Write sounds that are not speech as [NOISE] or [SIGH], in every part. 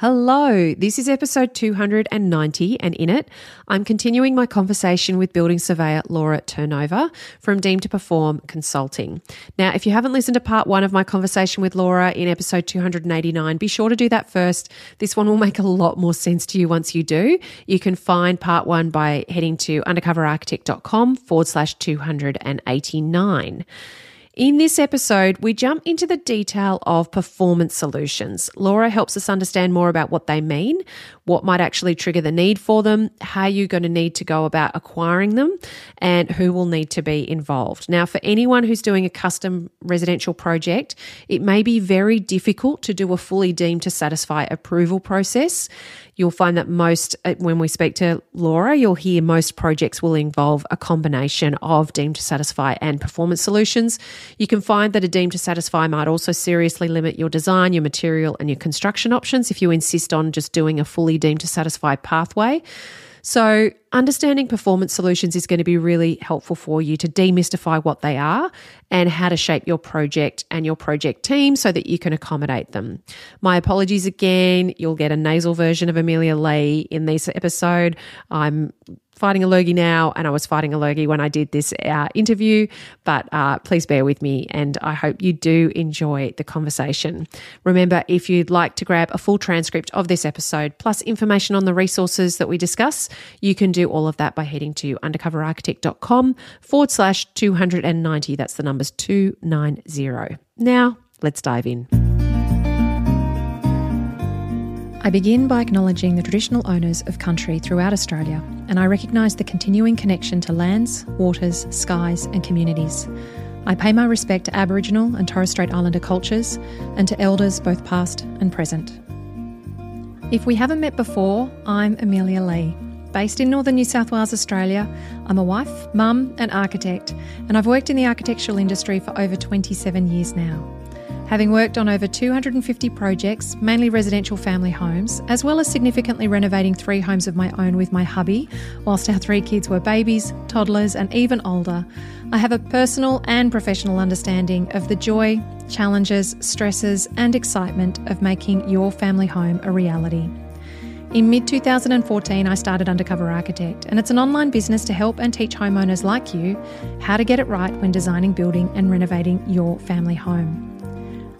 Hello, this is episode 290, and in it, I'm continuing my conversation with building surveyor Laura Terrnova from Deemed to Perform Consulting. Now, if you haven't listened to part one of my conversation with Laura in episode 289, be sure to do that first. This one will make a lot more sense to you once you do. You can find part one by heading to undercoverarchitect.com forward slash 289. In this episode, we jump into the detail of performance solutions. Laura helps us understand more about what they mean, what might actually trigger the need for them, how you're going to need to go about acquiring them, and who will need to be involved. Now, for anyone who's doing a custom residential project, it may be very difficult to do a fully deemed to satisfy approval process. You'll find that most, uh, when we speak to Laura, you'll hear most projects will involve a combination of deemed to satisfy and performance solutions. You can find that a deemed to satisfy might also seriously limit your design, your material, and your construction options if you insist on just doing a fully deemed to satisfy pathway. So, understanding performance solutions is going to be really helpful for you to demystify what they are and how to shape your project and your project team so that you can accommodate them. My apologies again. You'll get a nasal version of Amelia Lee in this episode. I'm fighting a lurgy now, and I was fighting a lurgy when I did this uh, interview. But uh, please bear with me, and I hope you do enjoy the conversation. Remember, if you'd like to grab a full transcript of this episode plus information on the resources that we discuss, you can do all of that by heading to undercoverarchitect.com forward slash 290. That's the numbers 290. Now, let's dive in. I begin by acknowledging the traditional owners of country throughout Australia, and I recognise the continuing connection to lands, waters, skies, and communities. I pay my respect to Aboriginal and Torres Strait Islander cultures and to elders both past and present. If we haven't met before, I'm Amelia Lee. Based in northern New South Wales, Australia, I'm a wife, mum, and architect, and I've worked in the architectural industry for over 27 years now. Having worked on over 250 projects, mainly residential family homes, as well as significantly renovating three homes of my own with my hubby, whilst our three kids were babies, toddlers, and even older, I have a personal and professional understanding of the joy, challenges, stresses, and excitement of making your family home a reality. In mid 2014, I started Undercover Architect, and it's an online business to help and teach homeowners like you how to get it right when designing, building, and renovating your family home.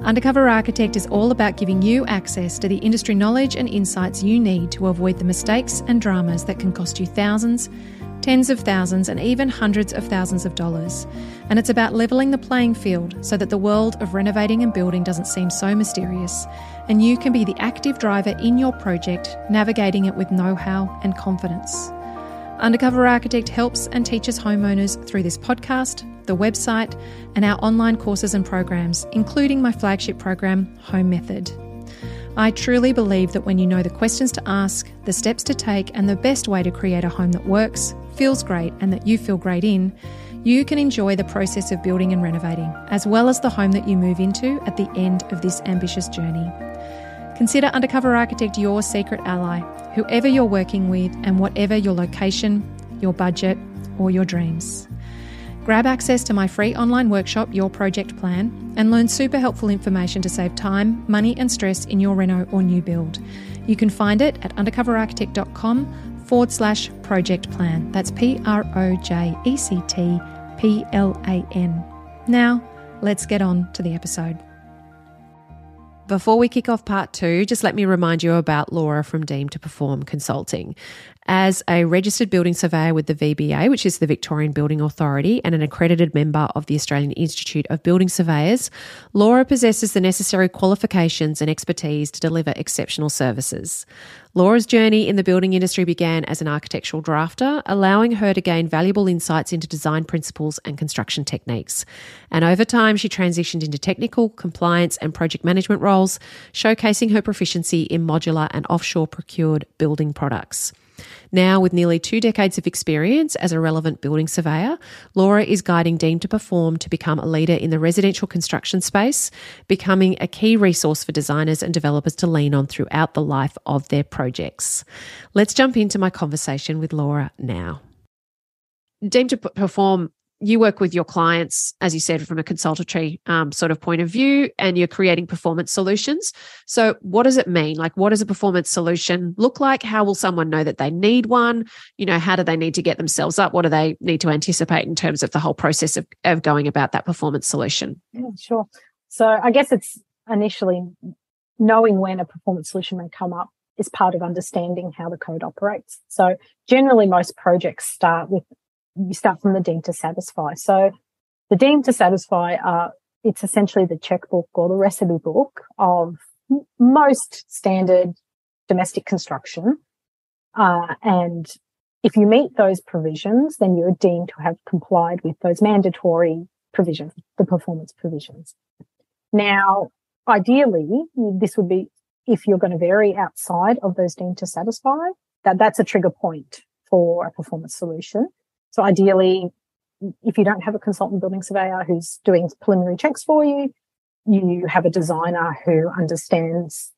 Undercover Architect is all about giving you access to the industry knowledge and insights you need to avoid the mistakes and dramas that can cost you thousands, tens of thousands, and even hundreds of thousands of dollars. And it's about levelling the playing field so that the world of renovating and building doesn't seem so mysterious, and you can be the active driver in your project, navigating it with know how and confidence. Undercover Architect helps and teaches homeowners through this podcast, the website, and our online courses and programs, including my flagship program, Home Method. I truly believe that when you know the questions to ask, the steps to take, and the best way to create a home that works, feels great, and that you feel great in, you can enjoy the process of building and renovating, as well as the home that you move into at the end of this ambitious journey. Consider Undercover Architect your secret ally, whoever you're working with and whatever your location, your budget, or your dreams. Grab access to my free online workshop, Your Project Plan, and learn super helpful information to save time, money, and stress in your reno or new build. You can find it at undercoverarchitect.com forward slash project plan. That's P R O J E C T P L A N. Now, let's get on to the episode. Before we kick off part two, just let me remind you about Laura from Deemed to Perform Consulting. As a registered building surveyor with the VBA, which is the Victorian Building Authority, and an accredited member of the Australian Institute of Building Surveyors, Laura possesses the necessary qualifications and expertise to deliver exceptional services. Laura's journey in the building industry began as an architectural drafter, allowing her to gain valuable insights into design principles and construction techniques. And over time, she transitioned into technical, compliance, and project management roles, showcasing her proficiency in modular and offshore procured building products. Now, with nearly two decades of experience as a relevant building surveyor, Laura is guiding Deemed to Perform to become a leader in the residential construction space, becoming a key resource for designers and developers to lean on throughout the life of their projects. Let's jump into my conversation with Laura now. Deemed to Perform you work with your clients, as you said, from a consultatory um, sort of point of view, and you're creating performance solutions. So, what does it mean? Like, what does a performance solution look like? How will someone know that they need one? You know, how do they need to get themselves up? What do they need to anticipate in terms of the whole process of, of going about that performance solution? Yeah, sure. So, I guess it's initially knowing when a performance solution may come up is part of understanding how the code operates. So generally most projects start with, you start from the deemed to satisfy. So the deemed to satisfy are, it's essentially the checkbook or the recipe book of most standard domestic construction. Uh, and if you meet those provisions, then you're deemed to have complied with those mandatory provisions, the performance provisions. Now, ideally, this would be if you're going to vary outside of those deemed to satisfy, that that's a trigger point for a performance solution. So ideally, if you don't have a consultant building surveyor who's doing preliminary checks for you, you have a designer who understands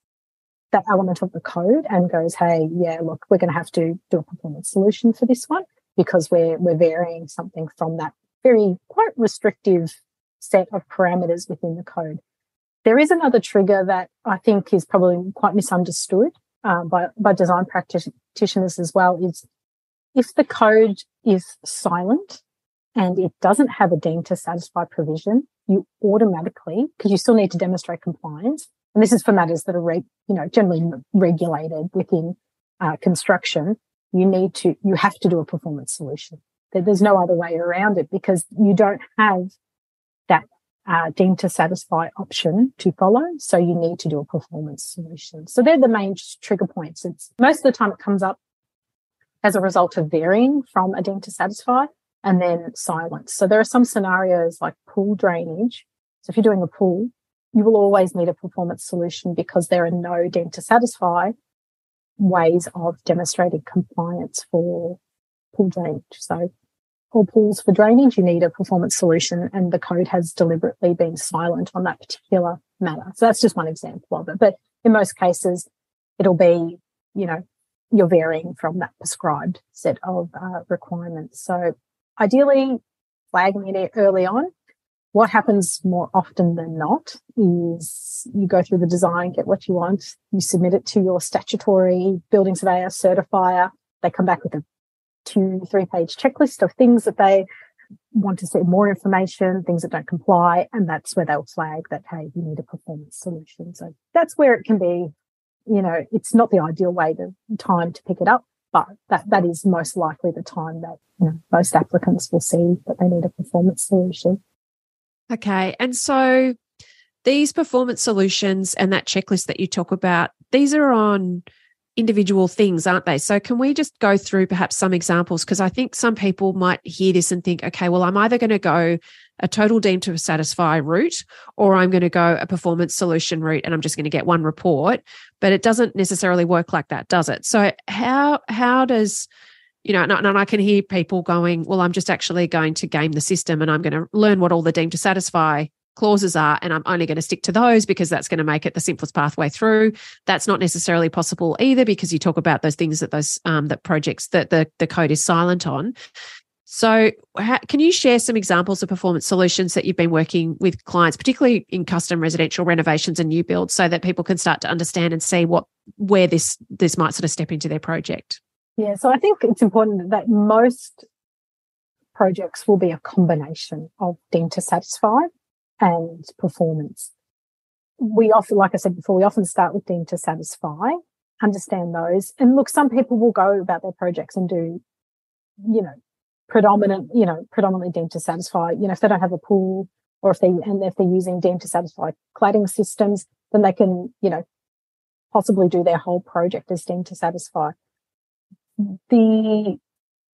that element of the code and goes, Hey, yeah, look, we're going to have to do a performance solution for this one because we're, we're varying something from that very quite restrictive set of parameters within the code. There is another trigger that I think is probably quite misunderstood uh, by, by design practitioners as well is if the code is silent and it doesn't have a deemed to satisfy provision, you automatically, because you still need to demonstrate compliance, and this is for matters that are, re- you know, generally regulated within uh, construction, you need to, you have to do a performance solution. There's no other way around it because you don't have that uh, deemed to satisfy option to follow. So you need to do a performance solution. So they're the main trigger points. It's most of the time it comes up as a result of varying from a deemed to satisfy and then silence. So there are some scenarios like pool drainage. So if you're doing a pool, you will always need a performance solution because there are no deemed to satisfy ways of demonstrating compliance for pool drainage. So or pools for drainage, you need a performance solution and the code has deliberately been silent on that particular matter. So that's just one example of it. But in most cases, it'll be, you know, you're varying from that prescribed set of uh, requirements. So ideally, flagging it early on. What happens more often than not is you go through the design, get what you want, you submit it to your statutory building surveyor certifier. They come back with a two, three page checklist of things that they want to see more information, things that don't comply. And that's where they'll flag that, hey, you need a performance solution. So that's where it can be, you know, it's not the ideal way to time to pick it up, but that, that is most likely the time that you know, most applicants will see that they need a performance solution. Okay. And so these performance solutions and that checklist that you talk about, these are on individual things, aren't they? So, can we just go through perhaps some examples? Because I think some people might hear this and think, okay, well, I'm either going to go a total deemed to satisfy route or I'm going to go a performance solution route and I'm just going to get one report. But it doesn't necessarily work like that, does it? So, how how does you know, and, and I can hear people going, well, I'm just actually going to game the system and I'm going to learn what all the deemed to satisfy clauses are, and I'm only going to stick to those because that's going to make it the simplest pathway through. That's not necessarily possible either because you talk about those things that those um, that projects that the the code is silent on. So, how, can you share some examples of performance solutions that you've been working with clients, particularly in custom residential renovations and new builds, so that people can start to understand and see what where this this might sort of step into their project? Yeah, so I think it's important that most projects will be a combination of deemed to satisfy and performance. We often, like I said before, we often start with deemed to satisfy, understand those. And look, some people will go about their projects and do, you know, predominant, you know, predominantly deemed to satisfy, you know, if they don't have a pool or if they, and if they're using deemed to satisfy cladding systems, then they can, you know, possibly do their whole project as deemed to satisfy. The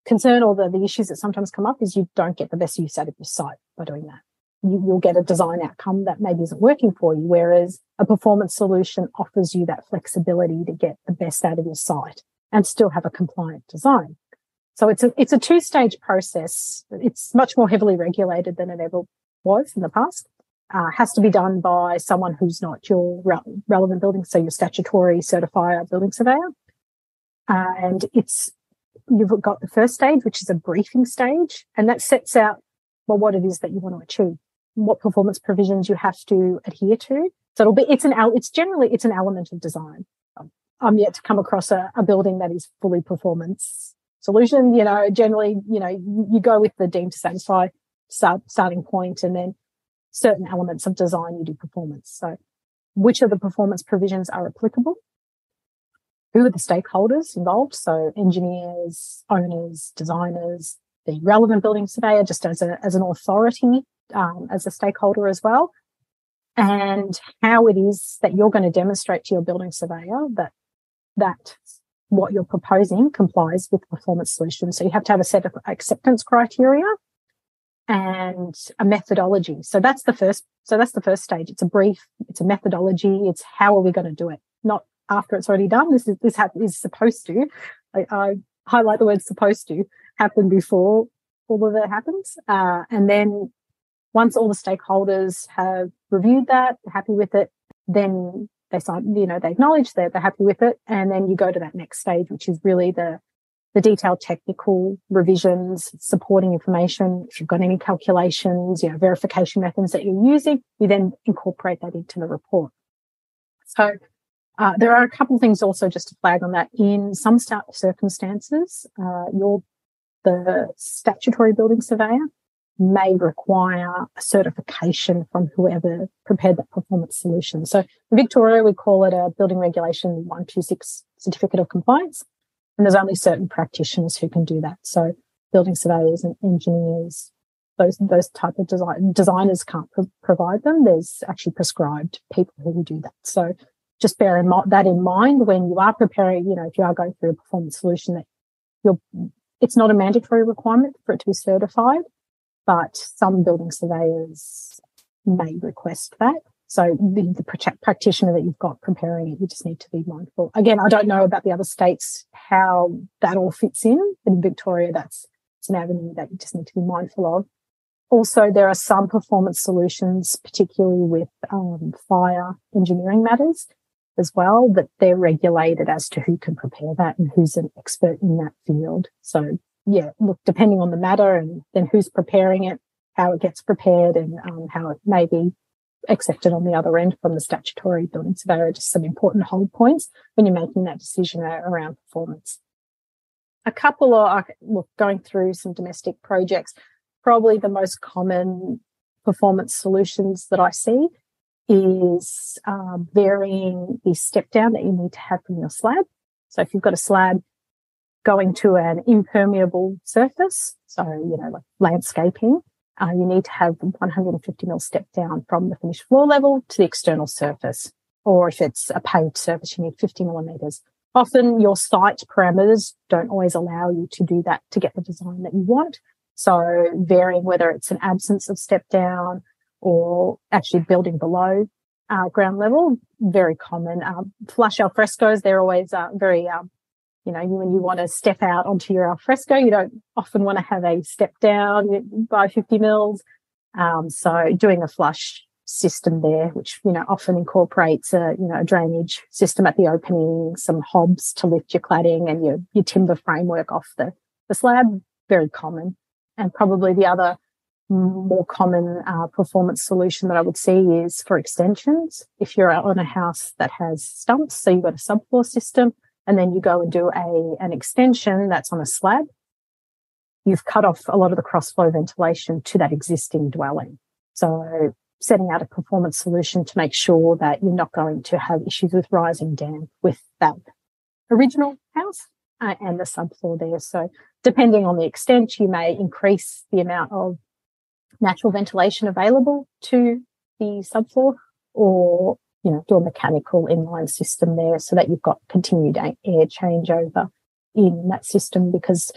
concern or the, the issues that sometimes come up is you don't get the best use out of your site by doing that you, you'll get a design outcome that maybe isn't working for you. Whereas a performance solution offers you that flexibility to get the best out of your site and still have a compliant design. So it's a, it's a two stage process. It's much more heavily regulated than it ever was in the past. Uh, has to be done by someone who's not your re- relevant building, so your statutory certifier building surveyor. Uh, and it's you've got the first stage, which is a briefing stage, and that sets out well, what it is that you want to achieve, what performance provisions you have to adhere to. So it'll be, it's an, it's generally, it's an element of design. I'm yet to come across a, a building that is fully performance solution. You know, generally, you know, you, go with the deemed to satisfy start, starting point and then certain elements of design you do performance. So which of the performance provisions are applicable? Who are the stakeholders involved? So engineers, owners, designers, the relevant building surveyor just as a, as an authority, um, as a stakeholder as well. And how it is that you're going to demonstrate to your building surveyor that that what you're proposing complies with performance solutions. So you have to have a set of acceptance criteria and a methodology. So that's the first, so that's the first stage. It's a brief, it's a methodology. It's how are we going to do it? Not after it's already done. This is, this ha- is supposed to, I, I, highlight the word supposed to happen before all of it happens. Uh, and then once all the stakeholders have reviewed that, happy with it, then they sign, you know, they acknowledge that they're happy with it. And then you go to that next stage, which is really the, the detailed technical revisions, supporting information. If you've got any calculations, you know, verification methods that you're using, you then incorporate that into the report. So uh, there are a couple of things also just to flag on that. In some circumstances, uh, you're the statutory building surveyor may require a certification from whoever prepared that performance solution. So in Victoria, we call it a Building Regulation 126 Certificate of Compliance. And there's only certain practitioners who can do that. So building surveyors and engineers, those, those type of design, designers can't pro- provide them. There's actually prescribed people who do that. So just bear in mo- that in mind when you are preparing, you know, if you are going through a performance solution that you're, it's not a mandatory requirement for it to be certified but some building surveyors may request that. So the, the practitioner that you've got preparing it, you just need to be mindful. Again, I don't know about the other states how that all fits in, but in Victoria, that's it's an avenue that you just need to be mindful of. Also, there are some performance solutions, particularly with um, fire engineering matters as well, that they're regulated as to who can prepare that and who's an expert in that field. So yeah, look, depending on the matter and then who's preparing it, how it gets prepared and um, how it may be accepted on the other end from the statutory building surveyor, are just some important hold points when you're making that decision around performance. A couple are look, going through some domestic projects. Probably the most common performance solutions that I see is uh, varying the step down that you need to have from your slab. So if you've got a slab, going to an impermeable surface, so, you know, like landscaping, uh, you need to have 150 mil step down from the finished floor level to the external surface. Or if it's a paved surface, you need 50 millimeters. Often your site parameters don't always allow you to do that to get the design that you want. So varying whether it's an absence of step down or actually building below uh, ground level, very common. Um, flush al frescoes, they're always uh, very um, you know, when you want to step out onto your alfresco, you don't often want to have a step down by 50 mils. Um, so doing a flush system there, which, you know, often incorporates a, you know, a drainage system at the opening, some hobs to lift your cladding and your, your timber framework off the, the slab, very common. And probably the other more common uh, performance solution that I would see is for extensions. If you're on a house that has stumps, so you've got a subfloor system, and then you go and do a an extension that's on a slab, you've cut off a lot of the cross flow ventilation to that existing dwelling. So setting out a performance solution to make sure that you're not going to have issues with rising damp with that original house uh, and the subfloor there. So depending on the extent, you may increase the amount of natural ventilation available to the subfloor or you know, do a mechanical inline system there so that you've got continued air changeover in that system because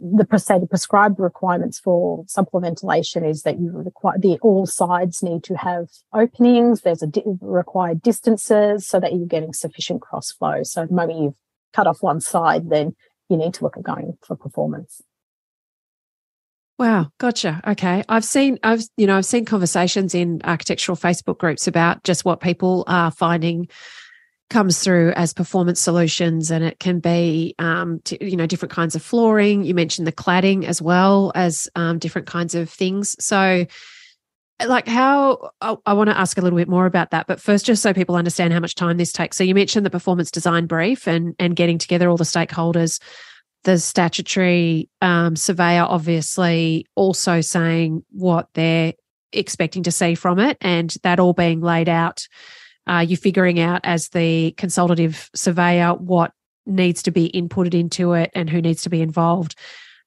the prescribed requirements for subfloor ventilation is that you require the all sides need to have openings. There's a di- required distances so that you're getting sufficient cross flow. So the moment you've cut off one side, then you need to look at going for performance. Wow, gotcha. Okay. I've seen I've you know, I've seen conversations in architectural Facebook groups about just what people are finding comes through as performance solutions and it can be um, you know different kinds of flooring you mentioned the cladding as well as um, different kinds of things so like how I, I want to ask a little bit more about that but first just so people understand how much time this takes so you mentioned the performance design brief and and getting together all the stakeholders the statutory um, surveyor obviously also saying what they're expecting to see from it and that all being laid out uh, you're figuring out as the consultative surveyor what needs to be inputted into it and who needs to be involved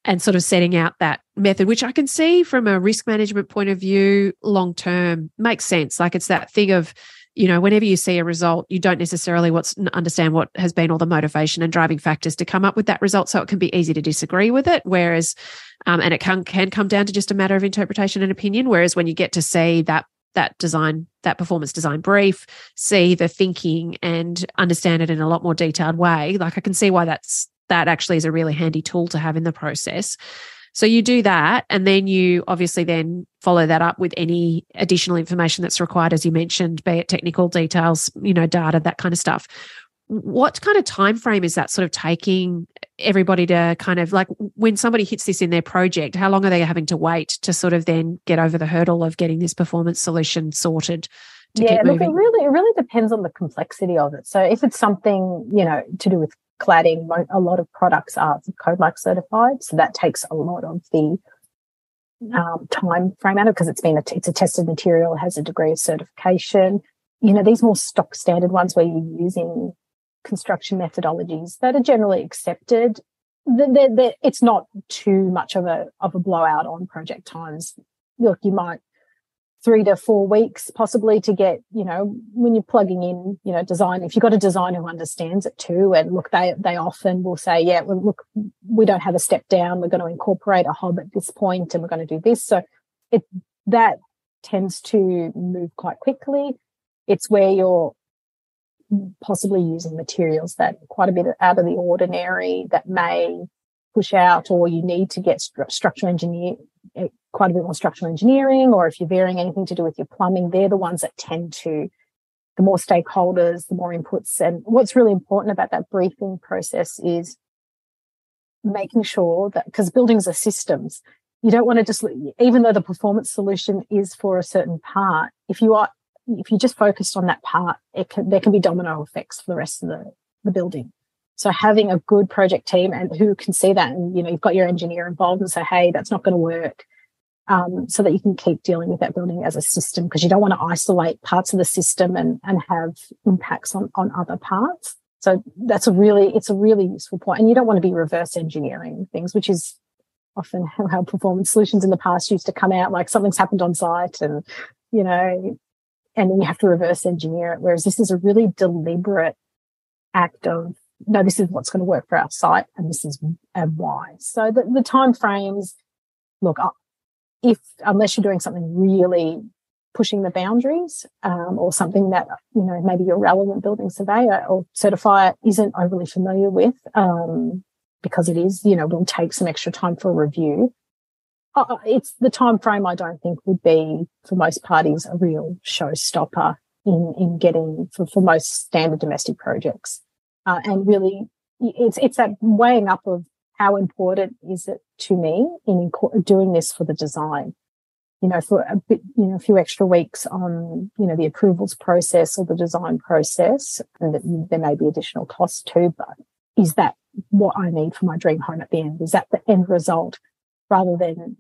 and sort of setting out that method, which I can see from a risk management point of view, long term makes sense. Like it's that thing of, you know, whenever you see a result, you don't necessarily what's understand what has been all the motivation and driving factors to come up with that result. So it can be easy to disagree with it. Whereas, um, and it can can come down to just a matter of interpretation and opinion. Whereas when you get to see that that design that performance design brief see the thinking and understand it in a lot more detailed way like i can see why that's that actually is a really handy tool to have in the process. So you do that, and then you obviously then follow that up with any additional information that's required, as you mentioned, be it technical details, you know, data, that kind of stuff. What kind of time frame is that sort of taking everybody to kind of like when somebody hits this in their project? How long are they having to wait to sort of then get over the hurdle of getting this performance solution sorted? yeah, look, it really it really depends on the complexity of it. So if it's something you know to do with cladding, a lot of products are CodeMark certified, so that takes a lot of the um, time frame out of because it's been a, it's a tested material, has a degree of certification. You know, these more stock standard ones where you're using construction methodologies that are generally accepted. They're, they're, it's not too much of a of a blowout on project times. Look, you might three to four weeks possibly to get you know when you're plugging in you know design if you've got a designer who understands it too and look they they often will say yeah well look we don't have a step down we're going to incorporate a hob at this point and we're going to do this. So it that tends to move quite quickly. It's where you're possibly using materials that quite a bit out of the ordinary that may push out or you need to get st- structural engineer quite a bit more structural engineering or if you're varying anything to do with your plumbing they're the ones that tend to the more stakeholders the more inputs. And what's really important about that briefing process is making sure that because buildings are systems. You don't want to just even though the performance solution is for a certain part if you are if you just focused on that part it can there can be domino effects for the rest of the the building. So having a good project team and who can see that, and you know, you've got your engineer involved and say, hey, that's not going to work. Um, so that you can keep dealing with that building as a system because you don't want to isolate parts of the system and, and have impacts on, on other parts. So that's a really, it's a really useful point. And you don't want to be reverse engineering things, which is often how, performance solutions in the past used to come out, like something's happened on site and, you know, and then you have to reverse engineer it. Whereas this is a really deliberate act of no, this is what's going to work for our site and this is and why. So the, the time frames, look, if unless you're doing something really pushing the boundaries um, or something that you know maybe your relevant building surveyor or certifier isn't overly familiar with um, because it is you know will take some extra time for a review. Uh, uh, it's the time frame i don't think would be for most parties a real showstopper in in getting for, for most standard domestic projects. Uh, and really it's it's that weighing up of how important is it to me in doing this for the design? You know for a bit you know a few extra weeks on you know the approvals process or the design process and that there may be additional costs too but is that what i need for my dream home at the end? Is that the end result? Rather than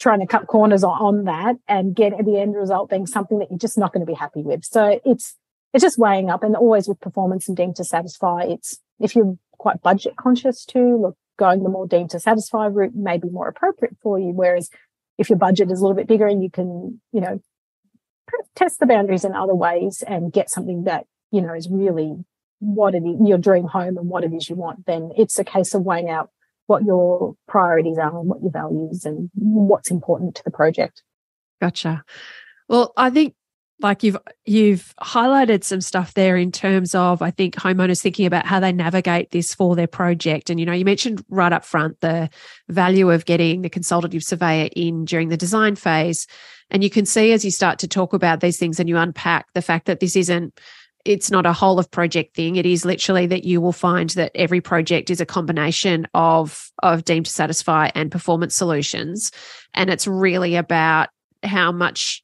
trying to cut corners on, that and get the end result being something that you're just not going to be happy with. So it's it's just weighing up and always with performance and deemed to satisfy. It's if you're quite budget conscious too, look, going the more deemed to satisfy route may be more appropriate for you. Whereas if your budget is a little bit bigger and you can, you know, test the boundaries in other ways and get something that, you know, is really what it is, your dream home and what it is you want, then it's a case of weighing out what your priorities are and what your values and what's important to the project. Gotcha. Well, I think like you've you've highlighted some stuff there in terms of I think homeowners thinking about how they navigate this for their project and you know you mentioned right up front the value of getting the consultative surveyor in during the design phase and you can see as you start to talk about these things and you unpack the fact that this isn't it's not a whole of project thing. It is literally that you will find that every project is a combination of of deemed to satisfy and performance solutions, and it's really about how much.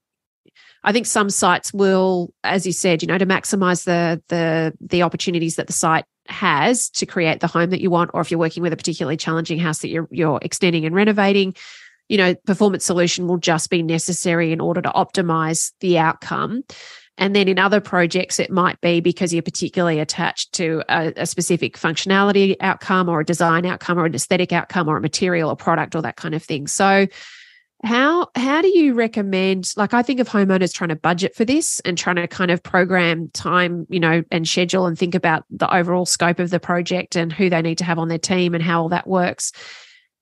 I think some sites will, as you said, you know, to maximize the the the opportunities that the site has to create the home that you want, or if you're working with a particularly challenging house that you're you're extending and renovating, you know, performance solution will just be necessary in order to optimize the outcome. And then in other projects, it might be because you're particularly attached to a, a, specific functionality outcome or a design outcome or an aesthetic outcome or a material or product or that kind of thing. So how how do you recommend like I think of homeowners trying to budget for this and trying to kind of program time, you know, and schedule and think about the overall scope of the project and who they need to have on their team and how all that works.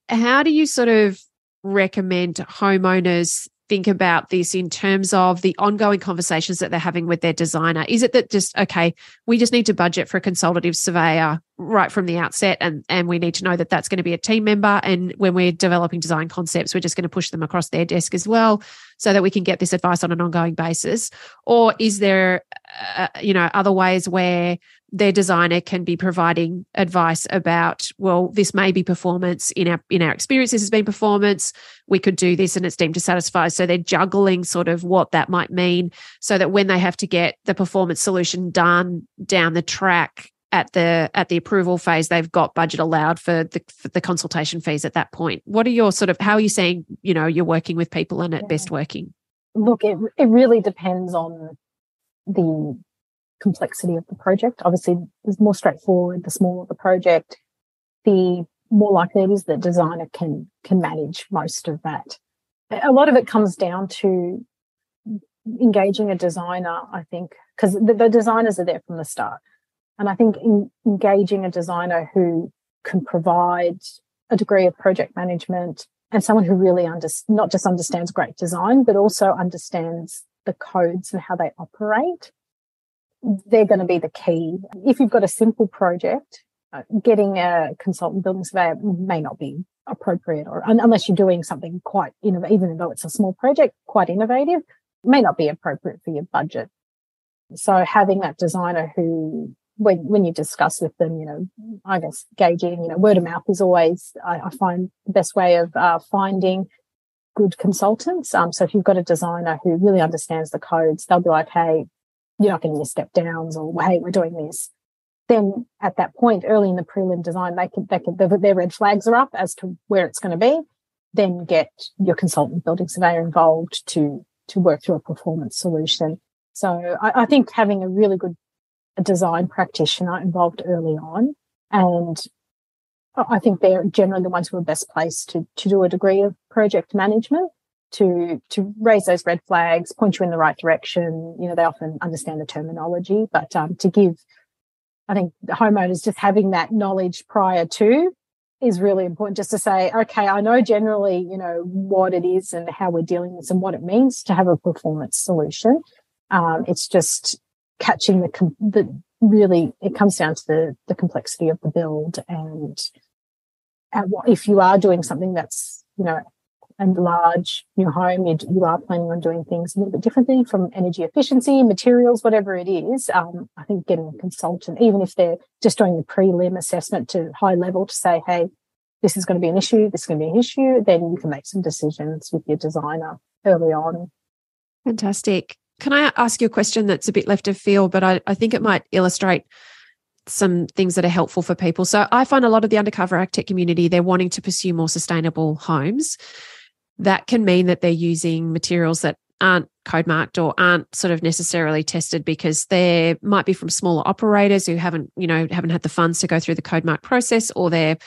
How do you sort of recommend homeowners think about this in terms of the ongoing conversations that they're having with their designer? Is it that just, okay, we just need to budget for a consultative surveyor right from the outset and, and we need to know that that's going to be a team member. And when we're developing design concepts, we're just going to push them across their desk as well so that we can get this advice on an ongoing basis? Or is there, uh, you know, other ways where their designer can be providing advice about well this may be performance in our in our experience this has been performance we could do this and it's deemed to satisfy. So they're juggling sort of what that might mean so that when they have to get the performance solution done down the track at the at the approval phase they've got budget allowed for the for the consultation fees at that point. What are your sort of how are you saying you know you're working with people and at yeah. best working? Look it, it really depends on the complexity of the project. Obviously, the more straightforward, the smaller the project, the more likely it is that designer can can manage most of that. A lot of it comes down to engaging a designer, I think, because the, the, designers are there from the start. And I think in, engaging a designer who can provide a degree of project management and someone who really under, not just understands great design, but also understands the codes and how they operate they're going to be the key. If you've got a simple project, getting a consultant building surveyor may not be appropriate or unless you're doing something quite innovative, even though it's a small project, quite innovative, may not be appropriate for your budget. So having that designer who, when, when you discuss with them, you know, I guess gauging, you know, word of mouth is always, I, I find the best way of uh, finding good consultants. Um, so if you've got a designer who really understands the codes, they'll be like, Hey, you're not getting your step downs or hey we're doing this. Then at that point early in the prelim design they can they can their red flags are up as to where it's going to be. Then get your consultant building surveyor involved to to work through a performance solution. So I, I think having a really good design practitioner involved early on and I think they're generally the ones who are best placed to, to do a degree of project management to to raise those red flags, point you in the right direction. You know, they often understand the terminology, but um, to give, I think the homeowners just having that knowledge prior to is really important. Just to say, okay, I know generally, you know, what it is and how we're dealing with and what it means to have a performance solution. Um, it's just catching the the really it comes down to the the complexity of the build and what, if you are doing something that's you know and large new home, you, you are planning on doing things a little bit differently from energy efficiency, materials, whatever it is. Um, I think getting a consultant, even if they're just doing the prelim assessment to high level to say, hey, this is going to be an issue, this is going to be an issue, then you can make some decisions with your designer early on. Fantastic. Can I ask you a question that's a bit left of field, but I, I think it might illustrate some things that are helpful for people. So I find a lot of the undercover architect community, they're wanting to pursue more sustainable homes that can mean that they're using materials that aren't code marked or aren't sort of necessarily tested because they might be from smaller operators who haven't you know haven't had the funds to go through the code mark process or they're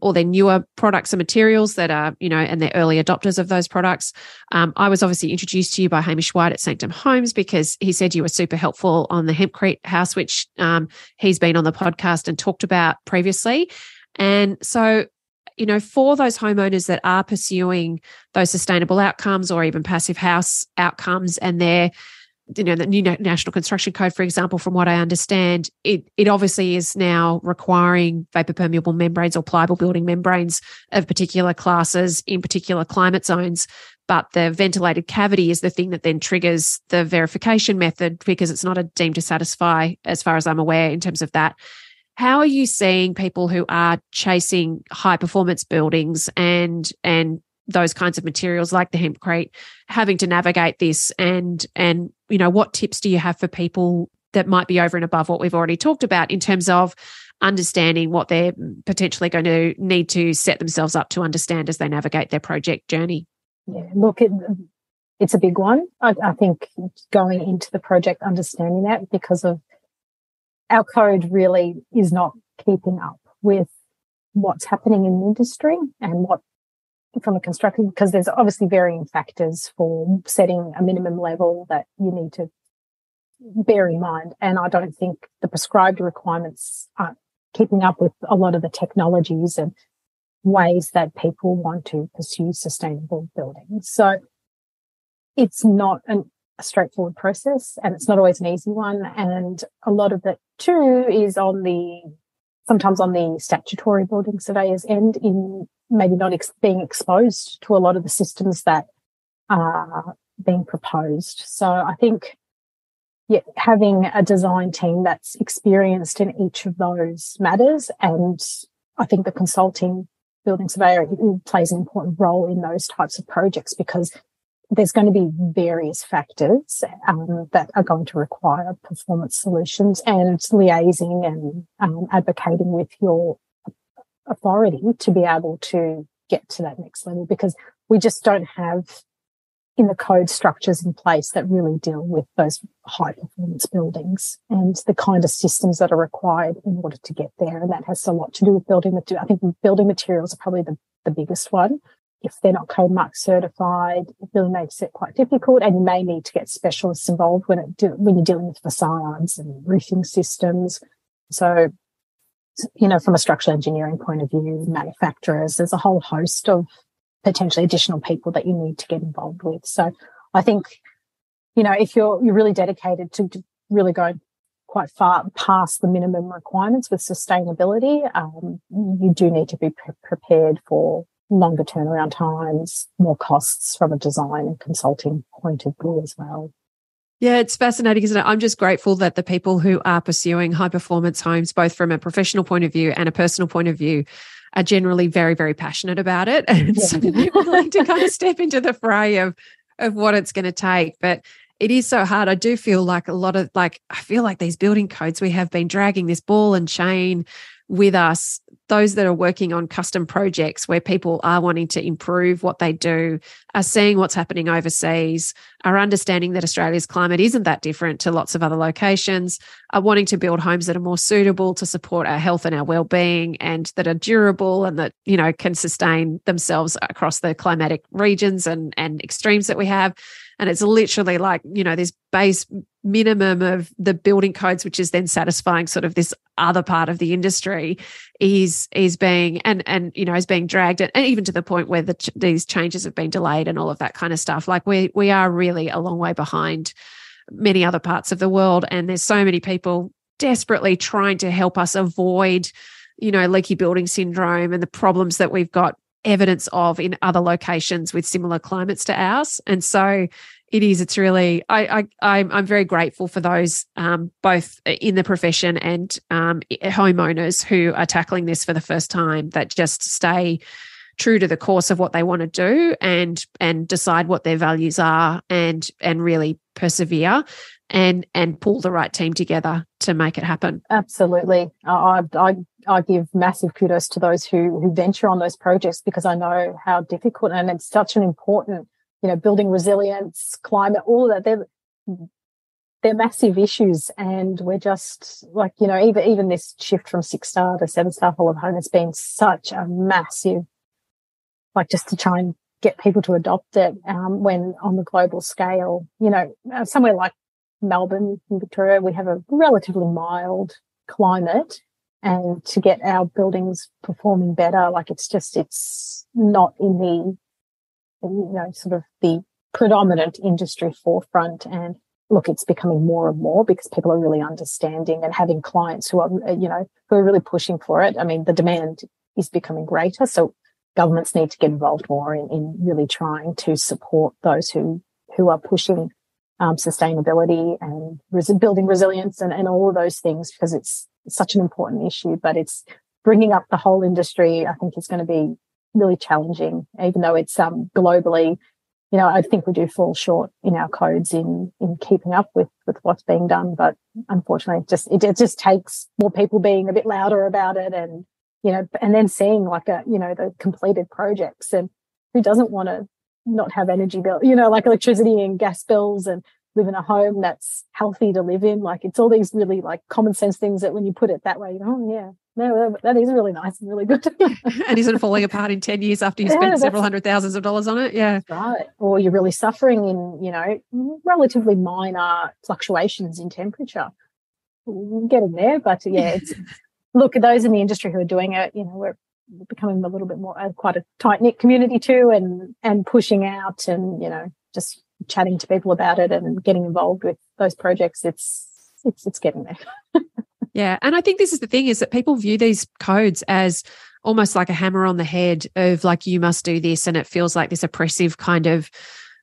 or they're newer products and materials that are, you know, and they're early adopters of those products. Um, I was obviously introduced to you by Hamish White at Sanctum Homes because he said you were super helpful on the Hempcrete house, which um, he's been on the podcast and talked about previously. And so you know, for those homeowners that are pursuing those sustainable outcomes or even passive house outcomes and they're you know the new national construction code for example from what i understand it it obviously is now requiring vapor permeable membranes or pliable building membranes of particular classes in particular climate zones but the ventilated cavity is the thing that then triggers the verification method because it's not a deemed to satisfy as far as i'm aware in terms of that how are you seeing people who are chasing high performance buildings and and those kinds of materials like the hempcrete having to navigate this? And and you know what tips do you have for people that might be over and above what we've already talked about in terms of understanding what they're potentially going to need to set themselves up to understand as they navigate their project journey? Yeah look it, it's a big one. I, I think going into the project understanding that because of our code really is not keeping up with what's happening in the industry and what from a construction because there's obviously varying factors for setting a minimum level that you need to bear in mind. And I don't think the prescribed requirements are keeping up with a lot of the technologies and ways that people want to pursue sustainable building. So it's not an, a straightforward process and it's not always an easy one. And a lot of it too is on the sometimes on the statutory building surveyors end in maybe not ex- being exposed to a lot of the systems that are being proposed. So I think yeah, having a design team that's experienced in each of those matters, and I think the consulting building surveyor plays an important role in those types of projects because there's going to be various factors um, that are going to require performance solutions and liaising and um, advocating with your authority to be able to get to that next level because we just don't have in the code structures in place that really deal with those high performance buildings and the kind of systems that are required in order to get there. And that has a lot to do with building material. I think building materials are probably the, the biggest one. If they're not code certified, it really makes it quite difficult. And you may need to get specialists involved when it do, when you're dealing with facades and roofing systems. So you know, from a structural engineering point of view, manufacturers, there's a whole host of potentially additional people that you need to get involved with. So I think, you know, if you're, you're really dedicated to, to really going quite far past the minimum requirements with sustainability, um, you do need to be pre- prepared for longer turnaround times, more costs from a design and consulting point of view as well. Yeah, it's fascinating, isn't it? I'm just grateful that the people who are pursuing high performance homes, both from a professional point of view and a personal point of view, are generally very, very passionate about it. [LAUGHS] And yeah. so they're willing to kind of step into the fray of of what it's going to take. But it is so hard. I do feel like a lot of like I feel like these building codes, we have been dragging this ball and chain with us those that are working on custom projects where people are wanting to improve what they do are seeing what's happening overseas are understanding that australia's climate isn't that different to lots of other locations are wanting to build homes that are more suitable to support our health and our well-being and that are durable and that you know can sustain themselves across the climatic regions and and extremes that we have and it's literally like you know this base minimum of the building codes which is then satisfying sort of this other part of the industry is is being and and you know is being dragged. And even to the point where the, these changes have been delayed and all of that kind of stuff. Like we we are really a long way behind many other parts of the world. And there's so many people desperately trying to help us avoid you know leaky building syndrome and the problems that we've got evidence of in other locations with similar climates to ours. And so it is, it's really, I, I, I'm, I'm very grateful for those, um, both in the profession and um, homeowners who are tackling this for the first time that just stay true to the course of what they want to do and and decide what their values are and and really persevere and and pull the right team together to make it happen. Absolutely, I I, I give massive kudos to those who who venture on those projects because I know how difficult and it's such an important you know building resilience, climate, all of that. They're they're massive issues, and we're just like you know even even this shift from six star to seven star Whole of Home has been such a massive like just to try and get people to adopt it um, when on the global scale, you know, uh, somewhere like Melbourne in Victoria, we have a relatively mild climate and to get our buildings performing better, like it's just, it's not in the, you know, sort of the predominant industry forefront. And look, it's becoming more and more because people are really understanding and having clients who are, you know, who are really pushing for it. I mean, the demand is becoming greater. So governments need to get involved more in, in really trying to support those who, who are pushing um, sustainability and res- building resilience and, and all of those things because it's, such an important issue, but it's bringing up the whole industry. I think is going to be really challenging, even though it's um, globally you know, I think we do fall short in our codes in in keeping up with with what's being done. But unfortunately, just it, it just takes more people being a bit louder about it, and you know, and then seeing like a you know the completed projects, and who doesn't want to not have energy bill, you know, like electricity and gas bills, and live in a home that's healthy to live in. Like it's all these really like common sense things that when you put it that way, you know, oh yeah, no, that is really nice and really good. [LAUGHS] and isn't falling apart in 10 years after you yeah, spent several hundred thousands of dollars on it? Yeah. Right. Or you're really suffering in, you know, relatively minor fluctuations in temperature. We're getting there, but yeah, it's [LAUGHS] look at those in the industry who are doing it, you know, we're becoming a little bit more uh, quite a tight knit community too and and pushing out and, you know, just chatting to people about it and getting involved with those projects. It's it's it's getting there. [LAUGHS] Yeah. And I think this is the thing is that people view these codes as almost like a hammer on the head of like, you must do this. And it feels like this oppressive kind of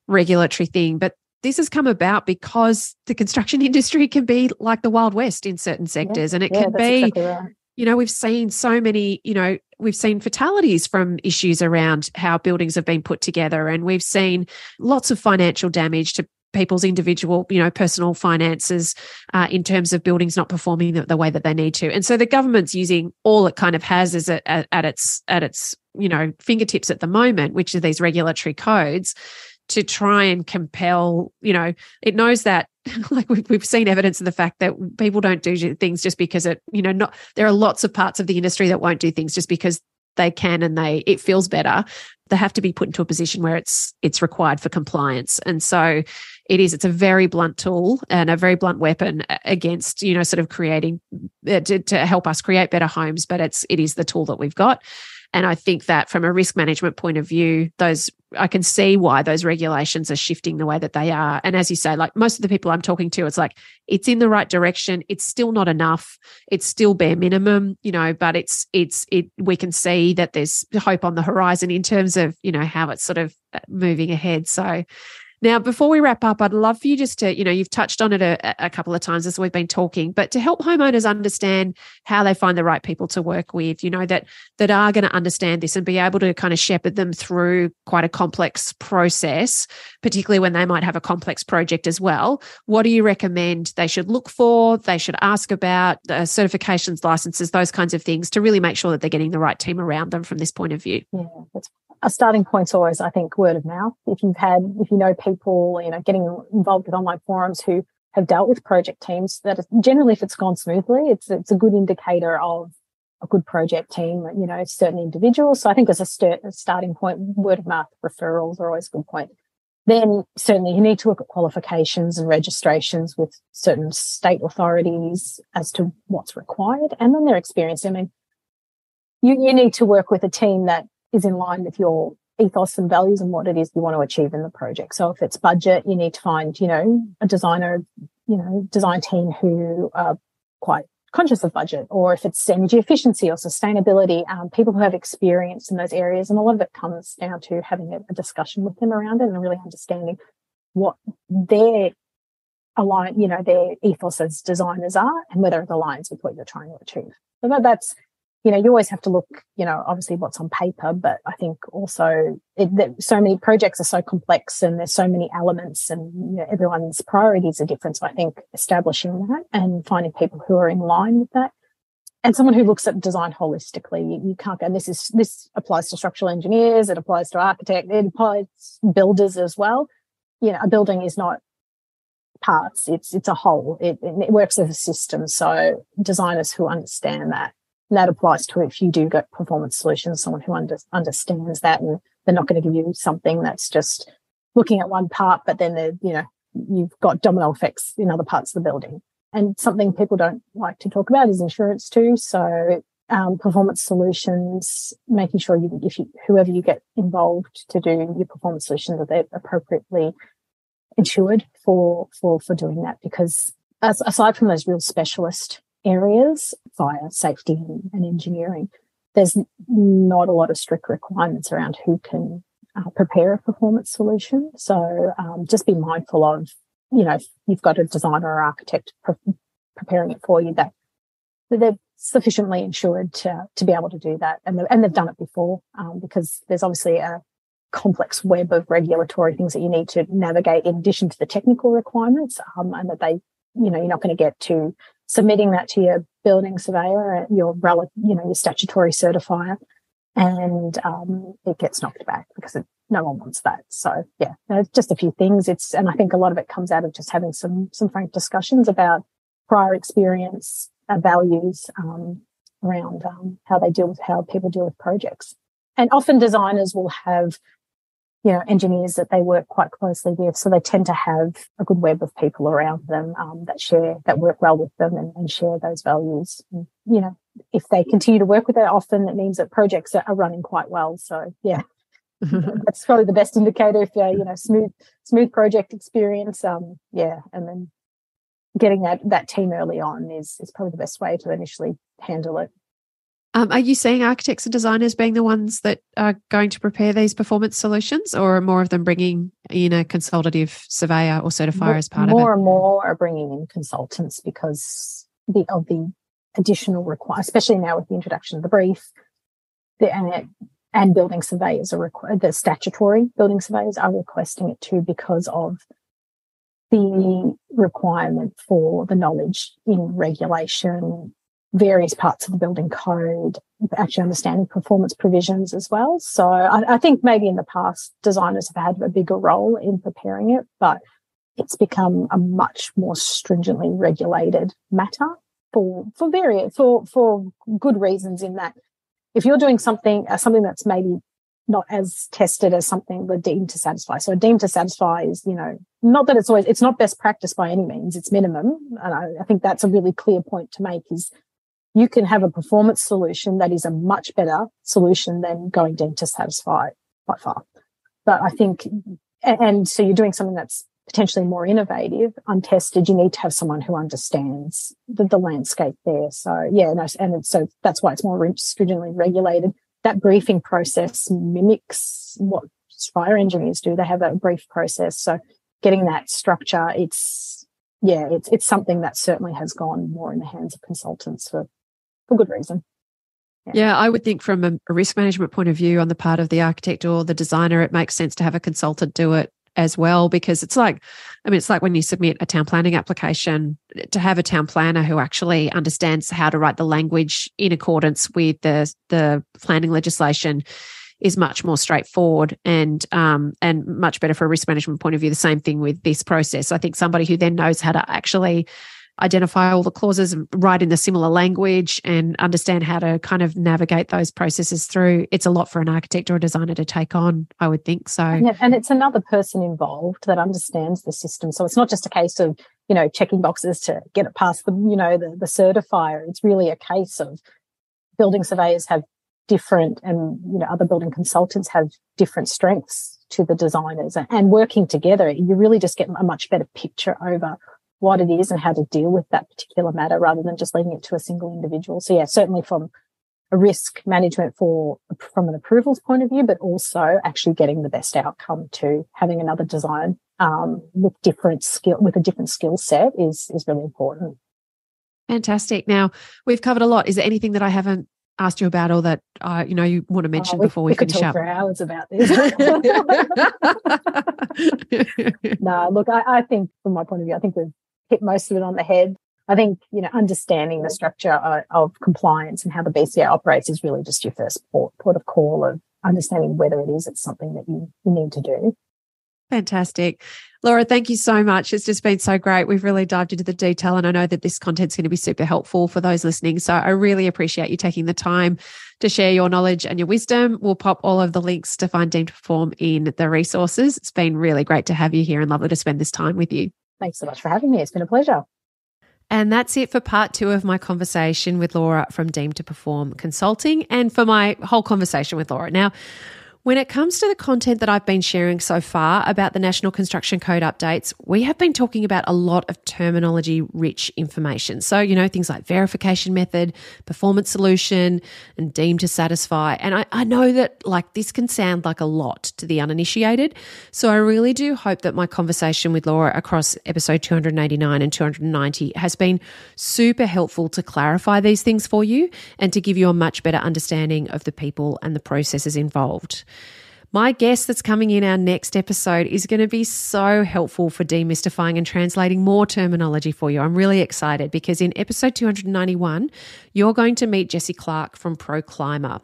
regulatory thing. But this has come about because the construction [LAUGHS] industry can be like the Wild West in certain sectors. Yeah, and it yeah, can be, exactly right. You know, we've seen so many, you know, we've seen fatalities from issues around how buildings have been put together. And we've seen lots of financial damage to people's individual, you know, personal finances uh, in terms of buildings not performing the, the, way that they need to. And so the government's using all it kind of has is at, at its at its you know fingertips at the moment, which are these regulatory codes to try and compel you know it knows that [LAUGHS] like we've, we've seen evidence of the fact that people don't do things just because it you know not there are lots of parts of the industry that won't do things just because they can and they it feels better. They have to be put into a position where it's it's required for compliance. And so it is it's a very blunt tool and a very blunt weapon against you know sort of creating uh, to, to help us create better homes but it's it is the tool that we've got and I think that from a risk management point of view, those I can see why those regulations are shifting the way that they are. And as you say, like most of the people I'm talking to, it's like it's in the right direction. It's still not enough. It's still bare minimum, you know, but it's it's it we can see that there's hope on the horizon in terms of, you know, how it's sort of uh, moving ahead. So now, before we wrap up, I'd love for you just to, you know, you've touched on it a, a, couple of times as we've been talking, but to help homeowners understand how they find the right people to work with, you know, that that are going to understand this and be able to kind of shepherd them through quite a complex process, particularly when they might have a complex project as well. What do you recommend they should look for? They should ask about uh, certifications, licenses, those kinds of things to really make sure that they're getting the right team around them from this point of view. Yeah, that's a starting point's always, I think, word of mouth. If you've had, if you know people, you know, getting involved with online forums who have dealt with project teams, that generally, if it's gone smoothly, it's it's a good indicator of a good project team. You know, certain individuals. So I think as a, start, a starting point, word of mouth referrals are always a good point. Then certainly you need to look at qualifications and registrations with certain state authorities as to what's required, and then their experience. I mean, you, you need to work with a team that is in line with your ethos and values and what it is you want to achieve in the project. So if it's budget, you need to find, you know, a designer, you know, design team who are quite conscious of budget, or if it's energy efficiency or sustainability, um, people who have experience in those areas. And a lot of it comes down to having a, a discussion with them around it and really understanding what their align, you know, their ethos as designers are and whether it aligns with what you're trying to achieve. So that, that's you know, you always have to look, you know, obviously what's on paper, but I think also it, that so many projects are so complex and there's so many elements and you know, everyone's priorities are different. So I think establishing that and finding people who are in line with that and someone who looks at design holistically, you, you can't go, and this is, this applies to structural engineers, it applies to architects it applies builders as well. You know, a building is not parts, it's, it's a whole, it, it works as a system. So designers who understand that that applies to if you do get performance solutions, someone who under, understands that and they're not going to give you something that's just looking at one part, but then they're, you know, you've got domino effects in other parts of the building. And something people don't like to talk about is insurance too. So um, performance solutions, making sure you, if you, whoever you get involved to do your performance solutions, that they're appropriately insured for for for doing that because as, aside from those real specialist areas, fire safety and, and engineering, there's not a lot of strict requirements around who can uh, prepare a performance solution. So um, just be mindful of, you know, if you've got a designer or architect pre- preparing it for you, that, they're sufficiently insured to to be able to do that, and and they've done it before um, because there's obviously a complex web of regulatory things that you need to navigate in addition to the technical requirements, um, and that they, you know, you're not going to get to submitting that to your building surveyor, your you know, your statutory certifier, and um, it gets knocked back because it, no one wants that. So yeah, just a few things. It's and I think a lot of it comes out of just having some some frank discussions about prior experience, uh, values um, around um, how they deal with how people deal with projects. And often designers will have you know, engineers that they work quite closely with. So they tend to have a good web of people around them um, that share, that work well with them and, and share those values. And, you know, if they continue to work with it, often it means that projects are, are running quite well. So yeah, [LAUGHS] [LAUGHS] that's probably the best indicator if you're, you know, smooth, smooth project experience. Um, yeah. And then getting that, that team early on is, is probably the best way to initially handle it. Um, are you seeing architects and designers being the ones that are going to prepare these performance solutions, or more of them bringing in a consultative surveyor or certifier more, as part of it? More and more are bringing in consultants because the, of the additional require, especially now with the introduction of the brief, the, and, it, and building surveyors are required. The statutory building surveyors are requesting it too because of the requirement for the knowledge in regulation, various parts of the building code, actually understanding performance provisions as well. So I, I, think maybe in the past designers have had a bigger role in preparing it, but it's become a much more stringently regulated matter for for various for for good reasons. In that, if you're doing something uh, something that's maybe not as tested as something we're deemed to satisfy. So deemed to satisfy is, you know, not that it's always, it's not best practice by any means, it's minimum. And I, I think that's a really clear point to make is you can have a performance solution that is a much better solution than going deemed to satisfy by far. But I think, and so you're doing something that's potentially more innovative, untested, you need to have someone who understands the, the landscape there. So yeah, and so that's why it's more stringently regulated. That briefing process mimics what fire engineers do. They have a brief process. So getting that structure, it's, yeah, it's, it's something that certainly has gone more in the hands of consultants for for good reason. Yeah. I would think from a risk management point of view on the part of the architect or the designer, it makes sense to have a consultant do it as well because it's like i mean it's like when you submit a town planning application to have a town planner who actually understands how to write the language in accordance with the the planning legislation is much more straightforward and um, and much better for a risk management point of view the same thing with this process i think somebody who then knows how to actually identify all the clauses write in the similar language and understand how to kind of navigate those processes through. It's a lot for an architect or a designer to take on, I would think. So, and it's another person involved that understands the system. So it's not just a case of, you know, checking boxes to get it past the, you know, the, the certifier. It's really a case of building surveyors have different and, you know, other building consultants have different strengths to the designers and working together, you really just get a much better picture over what it is and how to deal with that particular matter rather than just leaving it to a single individual. So yeah, certainly from a risk management for from an approvals point of view, but also actually getting the best outcome to having another design um, with different skill with a different skill set is is really important. Fantastic. Now we've covered a lot. Is there anything that I haven't asked you about or that uh, you know you want to mention oh, we, before we, we finish up? For hours about this. [LAUGHS] [LAUGHS] no, look, I, I think from my point of view, I think we've hit most of it on the head. I think, you know, understanding the structure of, of compliance and how the BCA operates is really just your first port, port of call of understanding whether it is it's something that you, you need to do. Fantastic. Laura, thank you so much. It's just been so great. We've really dived into the detail, and I know that this content's going to be super helpful for those listening. So I really appreciate you taking the time to share your knowledge and your wisdom. We'll pop all of the links to find Deemed Perform in the resources. It's been really great to have you here and lovely to spend this time with you. Thanks so much for having me. It's been a pleasure. And that's it for part two of my conversation with Laura from Deemed to Perform Consulting and for my whole conversation with Laura. Now, When it comes to the content that I've been sharing so far about the National Construction Code updates, we have been talking about a lot of terminology rich information. So, you know, things like verification method, performance solution, and deemed to satisfy. And I, I know that like this can sound like a lot to the uninitiated. So I really do hope that my conversation with Laura across episode 289 and 290 has been super helpful to clarify these things for you and to give you a much better understanding of the people and the processes involved. My guest that's coming in our next episode is going to be so helpful for demystifying and translating more terminology for you. I'm really excited because in episode 291, you're going to meet Jesse Clarke from Pro Clima.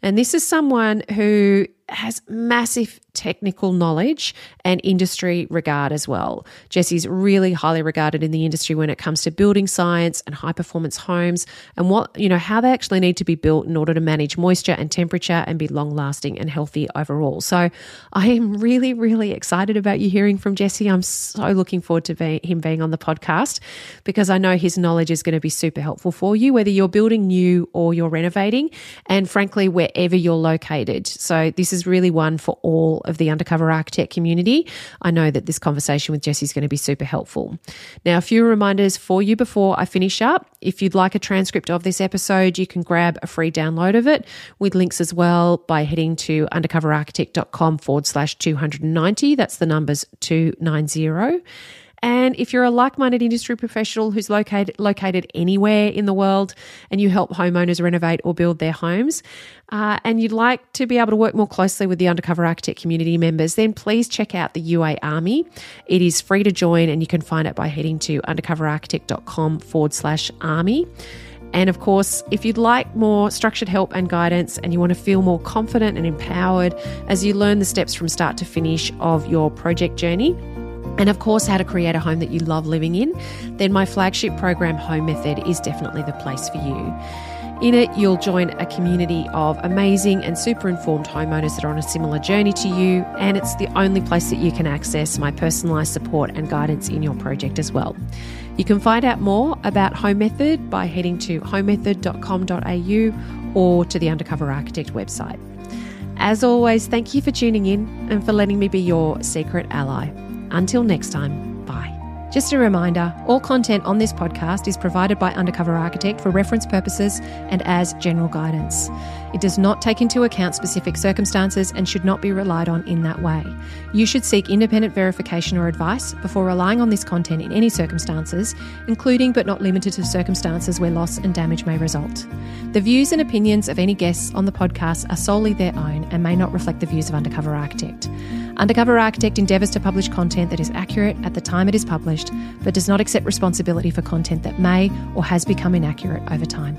And this is someone who has massive technical knowledge and industry regard as well. Jesse's really highly regarded in the industry when it comes to building science and high performance homes and what, you know, how they actually need to be built in order to manage moisture and temperature and be long lasting and healthy overall. So I am really, really excited about you hearing from Jesse. I'm so looking forward to be, him being on the podcast because I know his knowledge is going to be super helpful for you, whether you're building new or you're renovating, and frankly, wherever you're located. So this is is really one for all of the undercover architect community. I know that this conversation with Jesse is going to be super helpful. Now, a few reminders for you before I finish up. If you'd like a transcript of this episode, you can grab a free download of it with links as well by heading to undercoverarchitect.com forward slash 290. That's the numbers 290. And if you're a like minded industry professional who's located, located anywhere in the world and you help homeowners renovate or build their homes, uh, and you'd like to be able to work more closely with the Undercover Architect community members, then please check out the UA Army. It is free to join and you can find it by heading to undercoverarchitect.com forward slash army. And of course, if you'd like more structured help and guidance and you want to feel more confident and empowered as you learn the steps from start to finish of your project journey, and of course, how to create a home that you love living in, then my flagship program, Home Method, is definitely the place for you. In it, you'll join a community of amazing and super informed homeowners that are on a similar journey to you, and it's the only place that you can access my personalised support and guidance in your project as well. You can find out more about Home Method by heading to homemethod.com.au or to the Undercover Architect website. As always, thank you for tuning in and for letting me be your secret ally. Until next time, bye. Just a reminder all content on this podcast is provided by Undercover Architect for reference purposes and as general guidance. It does not take into account specific circumstances and should not be relied on in that way. You should seek independent verification or advice before relying on this content in any circumstances, including but not limited to circumstances where loss and damage may result. The views and opinions of any guests on the podcast are solely their own and may not reflect the views of Undercover Architect. Undercover Architect endeavours to publish content that is accurate at the time it is published, but does not accept responsibility for content that may or has become inaccurate over time.